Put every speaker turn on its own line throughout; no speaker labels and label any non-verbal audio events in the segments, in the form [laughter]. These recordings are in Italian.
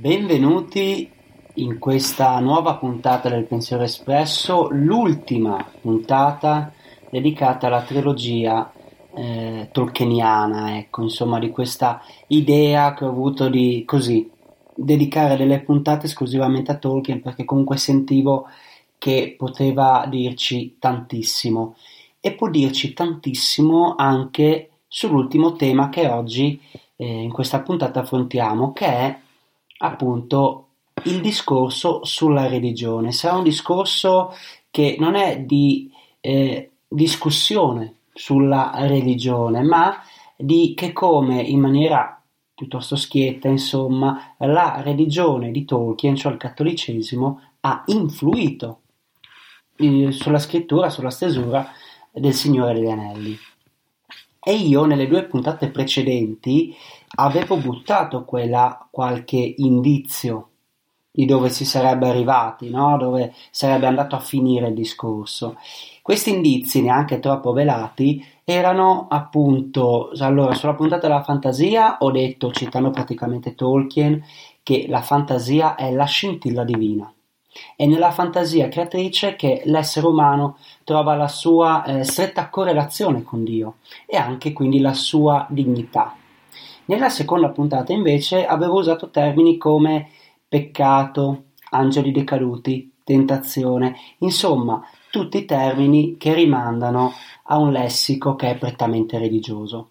Benvenuti in questa nuova puntata del Pensiero Espresso, l'ultima puntata dedicata alla trilogia eh, tolkieniana, ecco, insomma, di questa idea che ho avuto di così dedicare delle puntate esclusivamente a Tolkien perché comunque sentivo che poteva dirci tantissimo. E può dirci tantissimo anche sull'ultimo tema che oggi eh, in questa puntata affrontiamo, che è appunto il discorso sulla religione. Sarà un discorso che non è di eh, discussione sulla religione, ma di che come in maniera piuttosto schietta, insomma, la religione di Tolkien, cioè il cattolicesimo, ha influito eh, sulla scrittura, sulla stesura del Signore degli Anelli. E io nelle due puntate precedenti avevo buttato quella qualche indizio di dove si sarebbe arrivati, no? dove sarebbe andato a finire il discorso. Questi indizi, neanche troppo velati, erano appunto, allora sulla puntata della fantasia ho detto, citando praticamente Tolkien, che la fantasia è la scintilla divina. È nella fantasia creatrice che l'essere umano trova la sua eh, stretta correlazione con Dio e anche quindi la sua dignità. Nella seconda puntata invece avevo usato termini come peccato, angeli decaduti, tentazione, insomma tutti termini che rimandano a un lessico che è prettamente religioso.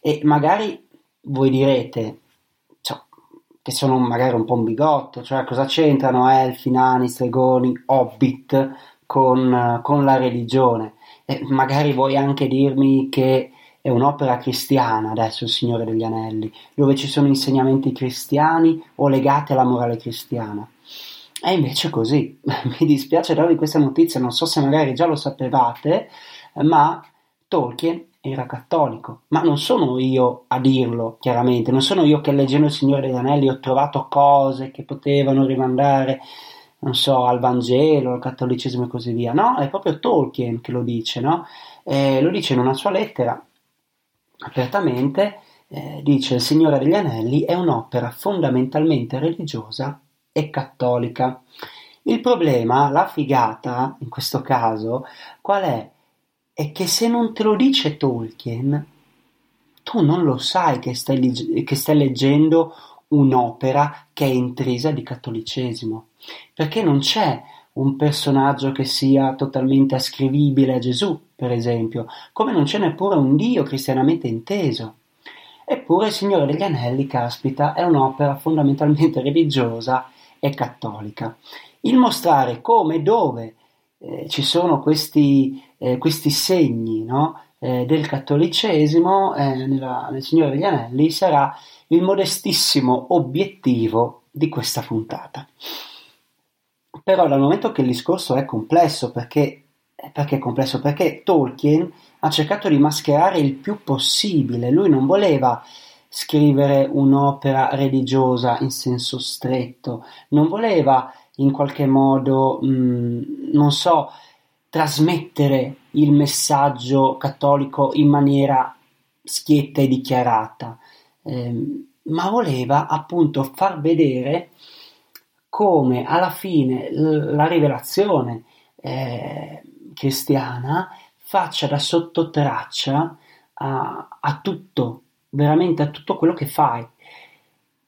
E magari voi direte, che sono magari un po' un bigotto, cioè cosa c'entrano elfi, nani, stregoni, hobbit con, con la religione? E magari vuoi anche dirmi che è un'opera cristiana adesso il Signore degli Anelli, dove ci sono insegnamenti cristiani o legati alla morale cristiana. E invece così, [laughs] mi dispiace darvi questa notizia, non so se magari già lo sapevate, ma Tolkien era cattolico, ma non sono io a dirlo, chiaramente, non sono io che leggendo il Signore degli Anelli ho trovato cose che potevano rimandare, non so, al Vangelo, al cattolicesimo e così via, no, è proprio Tolkien che lo dice, no? Eh, lo dice in una sua lettera, apertamente, eh, dice il Signore degli Anelli è un'opera fondamentalmente religiosa e cattolica. Il problema, la figata, in questo caso, qual è? È che se non te lo dice Tolkien, tu non lo sai che stai, che stai leggendo un'opera che è intrisa di cattolicesimo, perché non c'è un personaggio che sia totalmente ascrivibile a Gesù, per esempio, come non c'è neppure un Dio cristianamente inteso. Eppure il Signore degli Anelli, caspita, è un'opera fondamentalmente religiosa e cattolica. Il mostrare come e dove eh, ci sono questi, eh, questi segni no? eh, del cattolicesimo eh, nella, nel Signore degli Anelli sarà il modestissimo obiettivo di questa puntata. Però dal momento che il discorso è complesso, perché, perché è complesso? Perché Tolkien ha cercato di mascherare il più possibile, lui non voleva scrivere un'opera religiosa in senso stretto, non voleva in qualche modo, mh, mm, non so, trasmettere il messaggio cattolico in maniera schietta e dichiarata, eh, ma voleva appunto far vedere come alla fine la rivelazione eh, cristiana faccia da sottotraccia a, a tutto, veramente a tutto quello che fai.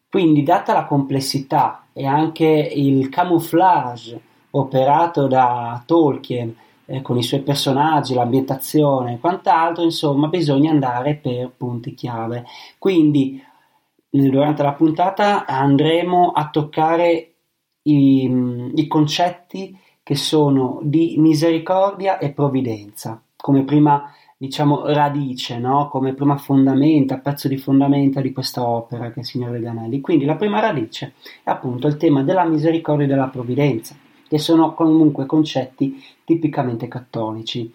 Quindi, data la complessità e anche il camouflage operato da Tolkien eh, con i suoi personaggi, l'ambientazione e quant'altro, insomma, bisogna andare per punti chiave. Quindi, durante la puntata andremo a toccare i, i concetti che sono di misericordia e provvidenza, come prima diciamo, radice, no? come prima fondamenta, pezzo di fondamenta di questa opera che è il Signore degli Anelli. Quindi la prima radice è appunto il tema della misericordia e della provvidenza, che sono comunque concetti tipicamente cattolici.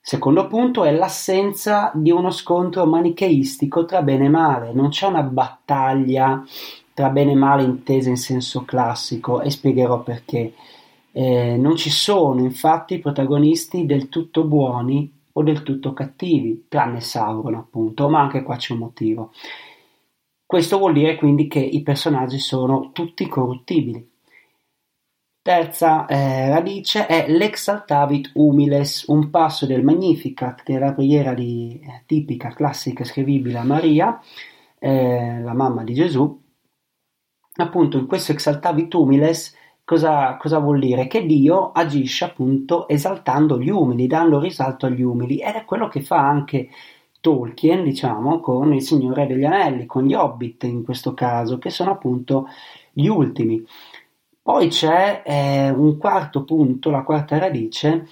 Secondo punto è l'assenza di uno scontro manicheistico tra bene e male, non c'è una battaglia tra bene e male intesa in senso classico e spiegherò perché. Eh, non ci sono infatti protagonisti del tutto buoni o del tutto cattivi, tranne Sauron appunto, ma anche qua c'è un motivo. Questo vuol dire quindi che i personaggi sono tutti corruttibili. Terza eh, radice è l'exaltavit humiles, un passo del Magnificat, che è la preghiera di, eh, tipica, classica, scrivibile a Maria, eh, la mamma di Gesù. Appunto, in questo exaltavit humiles cosa, cosa vuol dire? Che Dio agisce appunto esaltando gli umili, dando risalto agli umili, ed è quello che fa anche Tolkien, diciamo, con il Signore degli Anelli, con gli Hobbit in questo caso, che sono appunto gli ultimi. Poi c'è eh, un quarto punto, la quarta radice,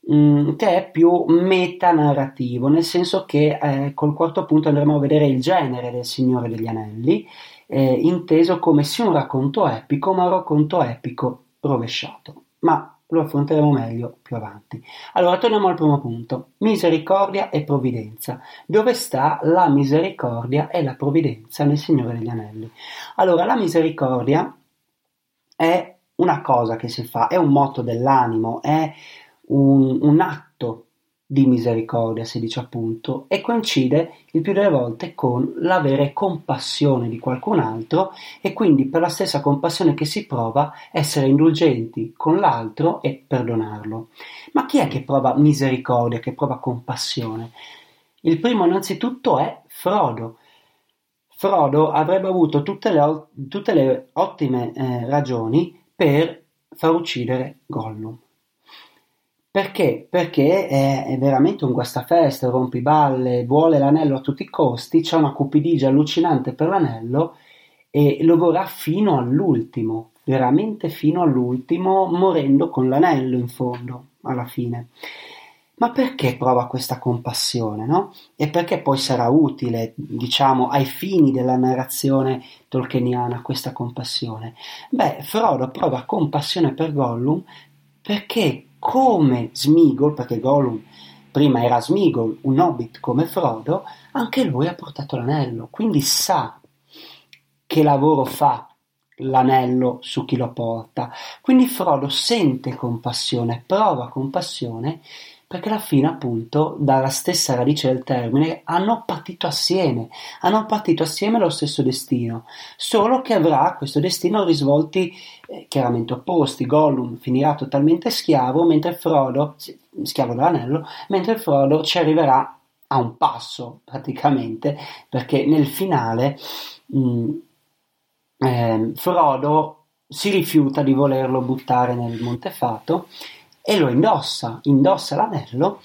mh, mm, che è più metanarrativo, nel senso che eh, col quarto punto andremo a vedere il genere del Signore degli Anelli, eh, inteso come sia un racconto epico, ma un racconto epico rovesciato. Ma lo affronteremo meglio più avanti. Allora torniamo al primo punto, misericordia e provvidenza. Dove sta la misericordia e la provvidenza nel Signore degli Anelli? Allora la misericordia è una cosa che si fa, è un motto dell'animo, è un, un atto di misericordia, si dice appunto, e coincide il più delle volte con l'avere compassione di qualcun altro e quindi per la stessa compassione che si prova essere indulgenti con l'altro e perdonarlo. Ma chi è che prova misericordia, che prova compassione? Il primo innanzitutto è Frodo, Frodo avrebbe avuto tutte le, tutte le ottime eh, ragioni per far uccidere Gollum. Perché? Perché è, è, veramente un guastafeste, rompiballe, vuole l'anello a tutti i costi, c'è una cupidigia allucinante per l'anello e lo vorrà fino all'ultimo, veramente fino all'ultimo, morendo con l'anello in fondo, alla fine. Ma perché prova questa compassione, no? E perché poi sarà utile, diciamo, ai fini della narrazione tolkieniana questa compassione? Beh, Frodo prova compassione per Gollum perché come Smigol, perché Gollum prima era Smigol, un hobbit come Frodo, anche lui ha portato l'anello, quindi sa che lavoro fa l'anello su chi lo porta. Quindi Frodo sente compassione, prova compassione perché alla fine appunto dalla stessa radice del termine hanno partito assieme, hanno partito assieme lo stesso destino, solo che avrà questo destino risvolti eh, chiaramente opposti, Gollum finirà totalmente schiavo, mentre Frodo, schiavo dell'anello, mentre Frodo ci arriverà a un passo praticamente, perché nel finale mh, mm, eh, Frodo si rifiuta di volerlo buttare nel Montefato e lo indossa, indossa l'anello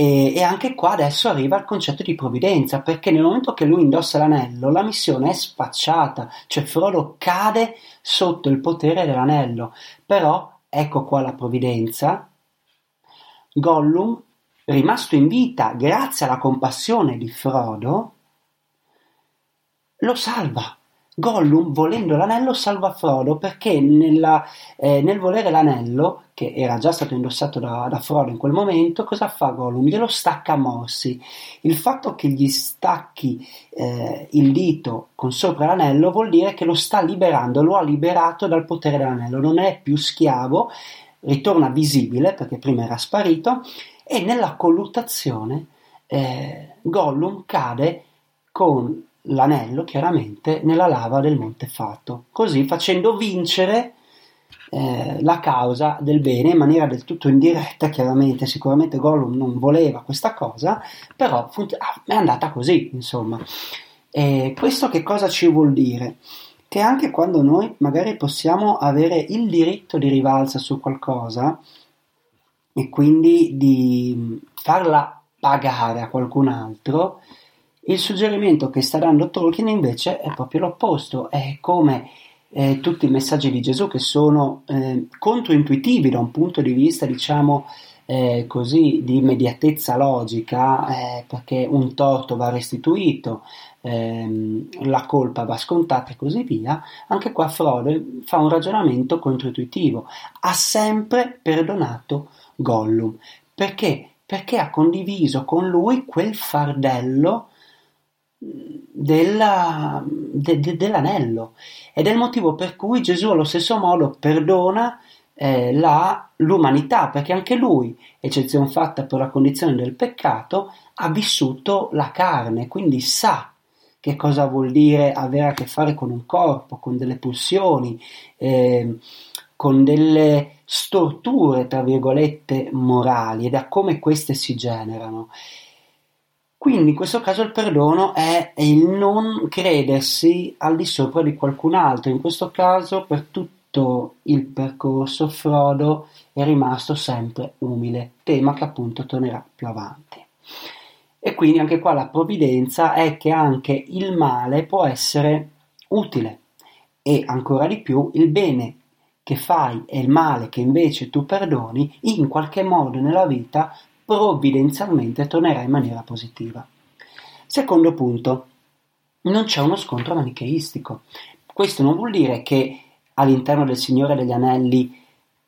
e, e, anche qua adesso arriva il concetto di provvidenza, perché nel momento che lui indossa l'anello la missione è spacciata, cioè Frodo cade sotto il potere dell'anello, però ecco qua la provvidenza, Gollum, rimasto in vita grazie alla compassione di Frodo, lo salva Gollum, volendo l'anello, salva Frodo perché nella, eh, nel volere l'anello, che era già stato indossato da, da, Frodo in quel momento, cosa fa Gollum? Glielo stacca a morsi. Il fatto che gli stacchi eh, il dito con sopra l'anello vuol dire che lo sta liberando, lo ha liberato dal potere dell'anello, non è più schiavo, ritorna visibile perché prima era sparito e nella colluttazione eh, Gollum cade con l'anello chiaramente nella lava del Monte Fatto, così facendo vincere eh, la causa del bene in maniera del tutto indiretta, chiaramente sicuramente Gollum non voleva questa cosa, però fun- ah, è andata così, insomma. E questo che cosa ci vuol dire? Che anche quando noi magari possiamo avere il diritto di rivalsa su qualcosa e quindi di farla pagare a qualcun altro, il suggerimento che sta dando Tolkien invece è proprio l'opposto, è come eh, tutti i messaggi di Gesù che sono eh, controintuitivi da un punto di vista, diciamo, eh, così di immediatezza logica, eh, perché un torto va restituito, ehm, la colpa va scontata e così via, anche qua Frodo fa un ragionamento controintuitivo. Ha sempre perdonato Gollum. Perché? Perché ha condiviso con lui quel fardello della, de, de, dell'anello ed è il motivo per cui Gesù allo stesso modo perdona eh, la, l'umanità perché anche lui, eccezione fatta per la condizione del peccato, ha vissuto la carne, quindi sa che cosa vuol dire avere a che fare con un corpo, con delle pulsioni, eh, con delle storture, tra virgolette, morali e da come queste si generano. Quindi in questo caso il perdono è il non credersi al di sopra di qualcun altro. In questo caso per tutto il percorso Frodo è rimasto sempre umile, tema che appunto tornerà più avanti. E quindi anche qua la provvidenza è che anche il male può essere utile e ancora di più il bene che fai e il male che invece tu perdoni in qualche modo nella vita provvidenzialmente tornerà in maniera positiva. Secondo punto, non c'è uno scontro manicheistico. Questo non vuol dire che all'interno del Signore degli Anelli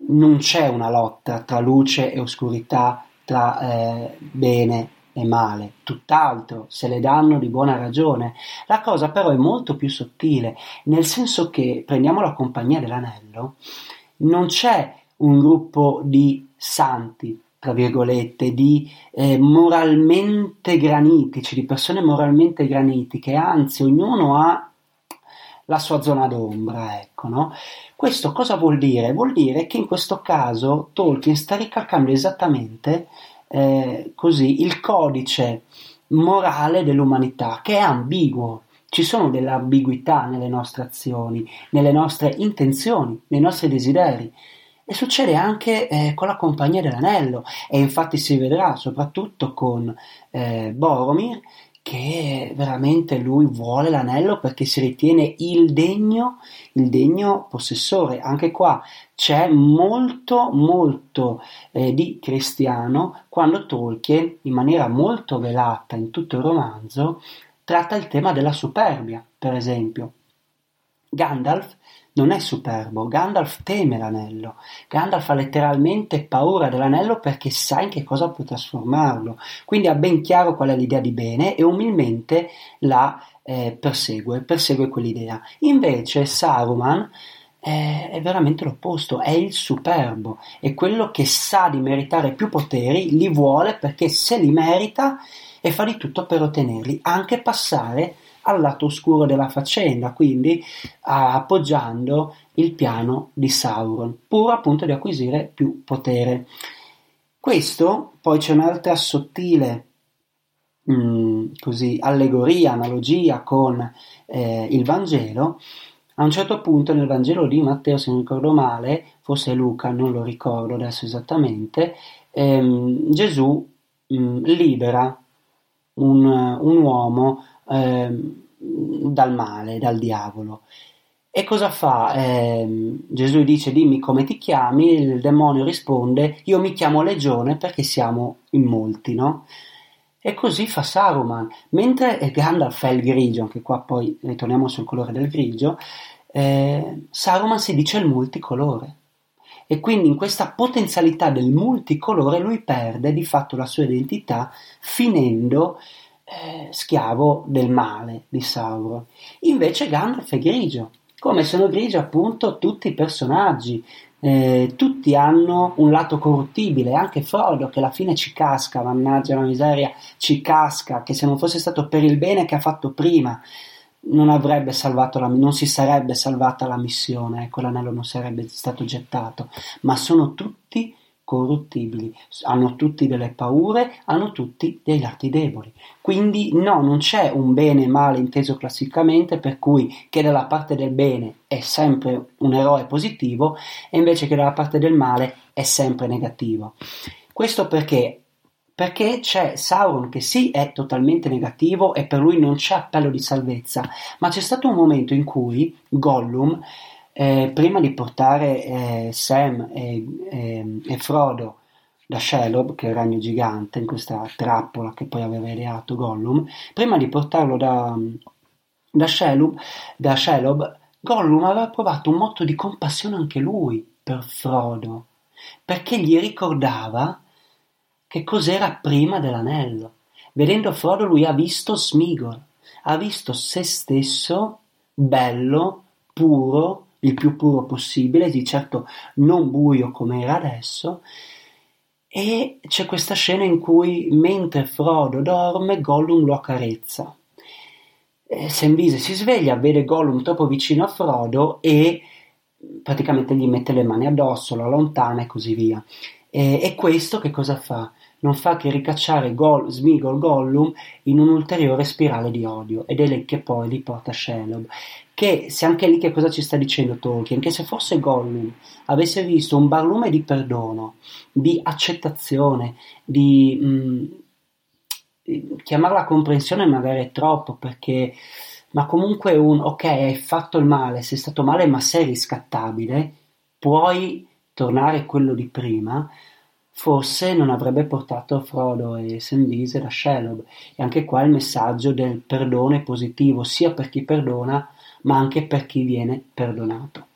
non c'è una lotta tra luce e oscurità, tra eh, bene e male, tutt'altro, se le danno di buona ragione. La cosa però è molto più sottile, nel senso che, prendiamo la compagnia dell'anello, non c'è un gruppo di santi, tra virgolette, di eh, moralmente granitici, di persone moralmente granitiche, anzi ognuno ha la sua zona d'ombra, ecco, no? Questo cosa vuol dire? Vuol dire che in questo caso Tolkien sta ricalcando esattamente eh, così il codice morale dell'umanità, che è ambiguo. Ci sono delle ambiguità nelle nostre azioni, nelle nostre intenzioni, nei nostri desideri. E succede anche eh, con la Compagnia dell'Anello, e infatti si vedrà soprattutto con eh, Boromir che veramente lui vuole l'anello perché si ritiene il degno, il degno possessore. Anche qua c'è molto, molto eh, di cristiano quando Tolkien, in maniera molto velata in tutto il romanzo, tratta il tema della superbia, per esempio. Gandalf non è superbo, Gandalf teme l'anello, Gandalf ha letteralmente paura dell'anello perché sa in che cosa può trasformarlo, quindi ha ben chiaro qual è l'idea di bene e umilmente la eh, persegue, persegue quell'idea. Invece Saruman è, è veramente l'opposto, è il superbo, è quello che sa di meritare più poteri, li vuole perché se li merita e fa di tutto per ottenerli, anche passare al lato oscuro della faccenda, quindi appoggiando il piano di Sauron, pur appunto di acquisire più potere. Questo, poi c'è un'altra sottile mm, così, allegoria, analogia con eh, il Vangelo. A un certo punto nel Vangelo di Matteo, se non ricordo male, forse Luca, non lo ricordo adesso esattamente, ehm, Gesù mh, mm, libera un, un uomo eh, dal male, dal diavolo. E cosa fa? Eh, Gesù dice dimmi come ti chiami, il demonio risponde io mi chiamo Legione perché siamo in molti, no? E così fa Saruman, mentre Gandalf è il grigio, anche qua poi ritorniamo sul colore del grigio, eh, Saruman si dice il multicolore. E quindi in questa potenzialità del multicolore lui perde di fatto la sua identità finendo eh, schiavo del male di Sauron. Invece Gandalf è grigio, come sono grigi appunto tutti i personaggi. Eh, tutti hanno un lato corruttibile, anche Frodo che alla fine ci casca, mannaggia la miseria, ci casca, che se non fosse stato per il bene che ha fatto prima, non avrebbe salvato la, non si sarebbe salvata la missione, ecco l'anello non sarebbe stato gettato, ma sono tutti corruttibili, hanno tutti delle paure, hanno tutti dei lati deboli. Quindi no, non c'è un bene e male inteso classicamente, per cui che dalla parte del bene è sempre un eroe positivo e invece che dalla parte del male è sempre negativo. Questo perché? Perché c'è Sauron che sì è totalmente negativo e per lui non c'è appello di salvezza, ma c'è stato un momento in cui Gollum eh, prima di portare eh, Sam e, e, e, Frodo da Shelob, che è il ragno gigante, in questa trappola che poi aveva ideato Gollum, prima di portarlo da, da, Shelob, da Shelob, Gollum aveva provato un motto di compassione anche lui per Frodo, perché gli ricordava che cos'era prima dell'anello. Vedendo Frodo lui ha visto Smigol, ha visto se stesso bello, puro, il più puro possibile, di certo non buio come era adesso, e c'è questa scena in cui mentre Frodo dorme Gollum lo accarezza. Sembise si sveglia, vede Gollum troppo vicino a Frodo e praticamente gli mette le mani addosso, lo allontana e così via. E, e questo che cosa fa? Non fa che ricacciare Gol- Smigol Gollum in un'ulteriore spirale di odio ed è lì che poi li porta Shelob. Che se anche lì che cosa ci sta dicendo Tolkien? Che se fosse Gollum avesse visto un barlume di perdono, di accettazione, di mh, chiamarla comprensione magari è troppo perché ma comunque un ok, hai fatto il male, sei stato male, ma sei riscattabile, puoi tornare quello di prima, forse non avrebbe portato Frodo e Sembise da Shelob. E anche qua il messaggio del perdono è positivo, sia per chi perdona, ma anche per chi viene perdonato.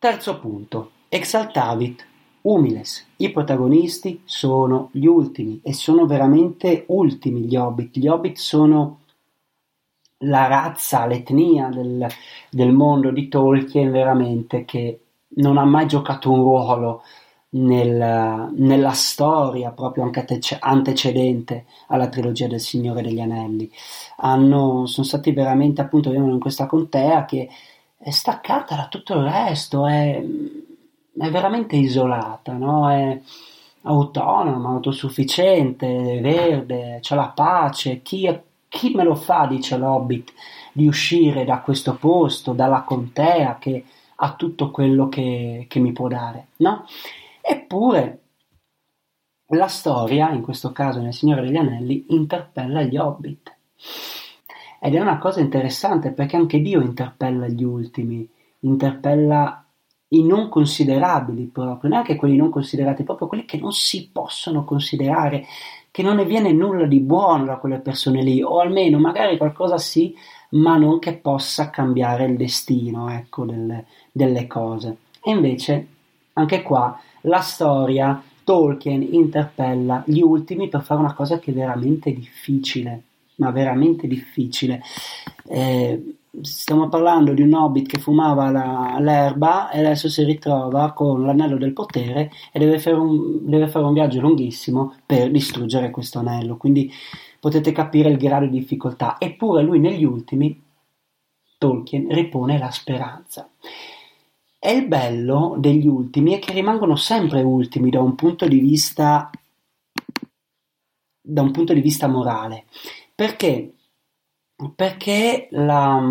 Terzo punto, exaltavit humiles. I protagonisti sono gli ultimi e sono veramente ultimi gli hobbit. Gli hobbit sono la razza, l'etnia del, del mondo di Tolkien veramente che non ha mai giocato un ruolo nel, nella storia proprio anche antecedente alla trilogia del Signore degli Anelli. Hanno, sono stati veramente, appunto, vivono in questa contea che è staccata da tutto il resto, è, è veramente isolata, no? è autonoma, autosufficiente, verde, c'è la pace. Chi, chi me lo fa, dice l'Hobbit, di uscire da questo posto, dalla contea che ha tutto quello che, che mi può dare, no? Eppure la storia, in questo caso nel Signore degli Anelli, interpella gli hobbit. Ed è una cosa interessante perché anche Dio interpella gli ultimi, interpella i non considerabili proprio, neanche quelli non considerati, proprio quelli che non si possono considerare, che non ne viene nulla di buono da quelle persone lì, o almeno magari qualcosa sì, ma non che possa cambiare il destino ecco, delle, delle cose. E invece, anche qua, la storia, Tolkien interpella gli ultimi per fare una cosa che è veramente difficile, ma veramente difficile. Eh, stiamo parlando di un hobbit che fumava la, l'erba e adesso si ritrova con l'anello del potere e deve fare, un, deve fare un viaggio lunghissimo per distruggere questo anello. Quindi potete capire il grado di difficoltà. Eppure lui negli ultimi, Tolkien, ripone la speranza. E il bello degli ultimi è che rimangono sempre ultimi da un punto di vista da un punto di vista morale. Perché? Perché la,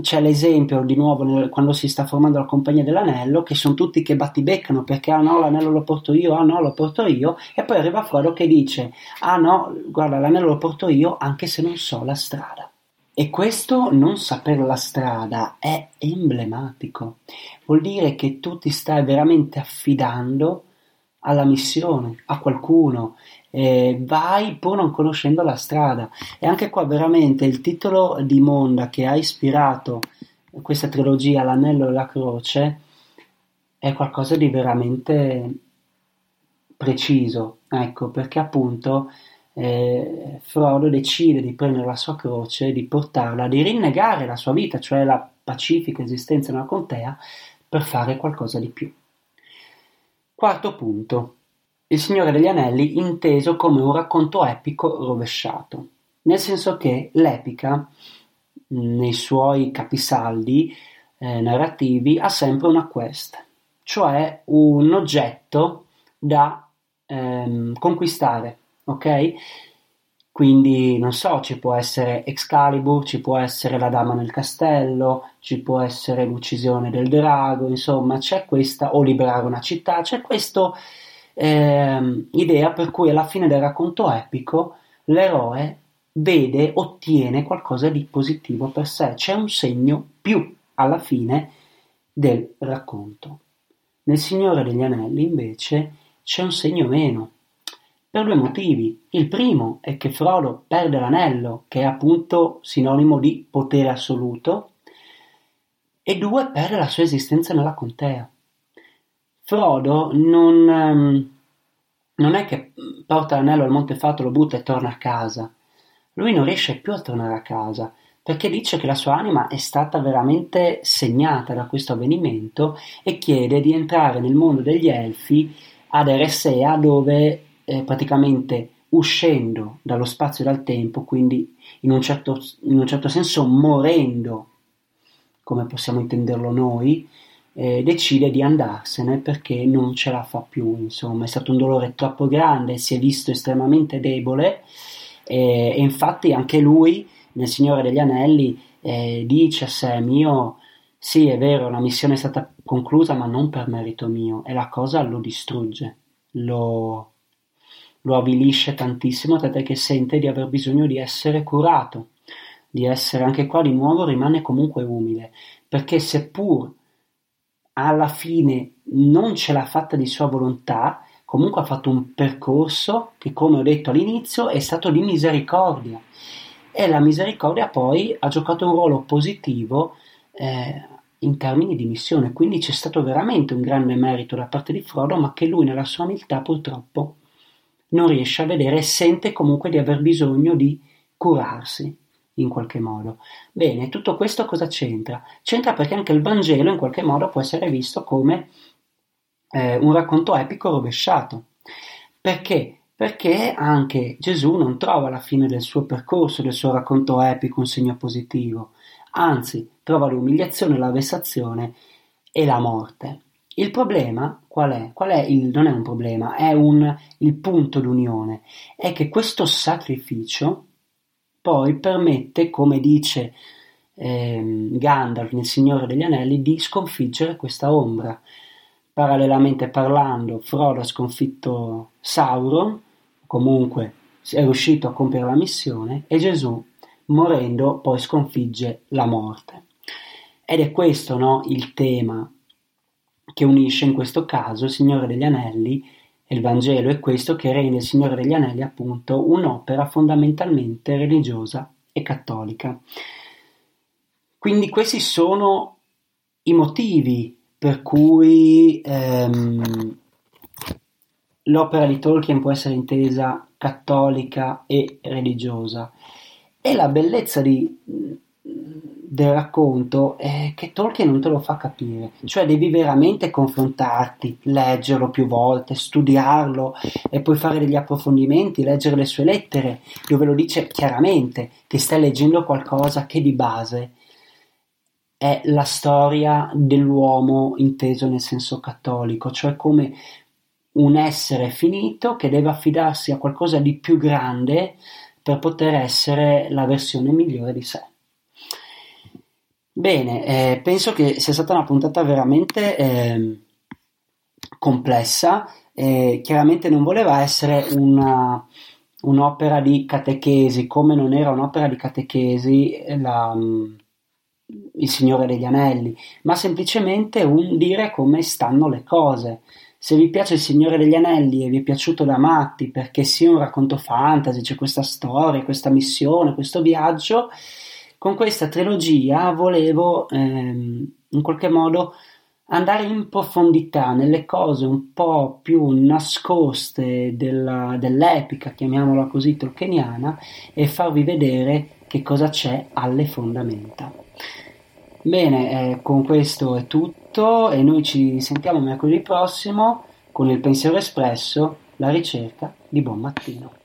c'è l'esempio di nuovo nel, quando si sta formando la compagnia dell'anello che sono tutti che battibeccano perché ah no l'anello lo porto io, ah no lo porto io e poi arriva Frodo che dice ah no guarda l'anello lo porto io anche se non so la strada. E questo non sapere la strada è emblematico, vuol dire che tu ti stai veramente affidando alla missione, a qualcuno, eh, vai pur non conoscendo la strada. E anche qua veramente il titolo di Monda che ha ispirato questa trilogia, L'anello e la croce, è qualcosa di veramente preciso, ecco, perché appunto eh, Frodo decide di prendere la sua croce, di portarla, di rinnegare la sua vita, cioè la pacifica esistenza nella contea, per fare qualcosa di più. Quarto punto. Il Signore degli Anelli inteso come un racconto epico rovesciato, nel senso che l'epica, nei suoi capisaldi eh, narrativi, ha sempre una quest, cioè un oggetto da ehm, conquistare, ok? Quindi, non so, ci può essere Excalibur, ci può essere la dama nel castello, ci può essere l'uccisione del drago, insomma, c'è questa, o liberare una città, c'è questa eh, idea per cui alla fine del racconto epico l'eroe vede, ottiene qualcosa di positivo per sé, c'è un segno più alla fine del racconto. Nel Signore degli Anelli, invece, c'è un segno meno per due motivi. Il primo è che Frodo perde l'anello, che è appunto sinonimo di potere assoluto, e due, perde la sua esistenza nella contea. Frodo non, um, non è che porta l'anello al Monte Fatto, lo butta e torna a casa. Lui non riesce più a tornare a casa perché dice che la sua anima è stata veramente segnata da questo avvenimento e chiede di entrare nel mondo degli elfi ad Eresea dove eh, praticamente uscendo dallo spazio e dal tempo, quindi in un certo, in un certo senso morendo, come possiamo intenderlo noi, eh, decide di andarsene perché non ce la fa più, insomma è stato un dolore troppo grande, si è visto estremamente debole eh, e infatti anche lui nel Signore degli Anelli eh, dice a Sam io sì è vero la missione è stata conclusa ma non per merito mio e la cosa lo distrugge, lo, lo avvilisce tantissimo tant'è che sente di aver bisogno di essere curato, di essere anche qua di nuovo rimane comunque umile, perché seppur alla fine non ce l'ha fatta di sua volontà, comunque ha fatto un percorso che come ho detto all'inizio è stato di misericordia. E la misericordia poi ha giocato un ruolo positivo eh, in termini di missione, quindi c'è stato veramente un grande merito da parte di Frodo, ma che lui nella sua umiltà purtroppo non riesce a vedere e sente comunque di aver bisogno di curarsi in qualche modo. Bene, tutto questo cosa c'entra? C'entra perché anche il Vangelo in qualche modo può essere visto come eh, un racconto epico rovesciato. Perché? Perché anche Gesù non trova alla fine del suo percorso, del suo racconto epico, un segno positivo, anzi trova l'umiliazione, la vessazione e la morte. Il problema qual è? Qual è il, non è un problema, è un, il punto d'unione. È che questo sacrificio poi permette, come dice eh, Gandalf nel Signore degli Anelli, di sconfiggere questa ombra. Parallelamente parlando, Frodo ha sconfitto Sauron, comunque è riuscito a compiere la missione, e Gesù, morendo, poi sconfigge la morte. Ed è questo no, il tema che unisce in questo caso il Signore degli Anelli e il Vangelo è questo che rende il Signore degli Anelli appunto un'opera fondamentalmente religiosa e cattolica. Quindi questi sono i motivi per cui ehm, l'opera di Tolkien può essere intesa cattolica e religiosa. E la bellezza di, del racconto è che Tolkien non te lo fa capire, cioè devi veramente confrontarti, leggerlo più volte, studiarlo e poi fare degli approfondimenti, leggere le sue lettere dove lo dice chiaramente che stai leggendo qualcosa che di base è la storia dell'uomo inteso nel senso cattolico, cioè come un essere finito che deve affidarsi a qualcosa di più grande per poter essere la versione migliore di sé. Bene, eh, penso che sia stata una puntata veramente eh, complessa. Eh, chiaramente non voleva essere una, un'opera di catechesi, come non era un'opera di catechesi la, Il Signore degli Anelli, ma semplicemente un dire come stanno le cose. Se vi piace Il Signore degli Anelli e vi è piaciuto da matti perché sia un racconto fantasy, c'è questa storia, questa missione, questo viaggio, con questa trilogia volevo ehm, in qualche modo andare in profondità nelle cose un po' più nascoste della, dell'epica, chiamiamola così, tolkieniana, e farvi vedere che cosa c'è alle fondamenta. Bene, eh, con questo è tutto e noi ci sentiamo mercoledì prossimo con il pensiero espresso, la ricerca di buon mattino.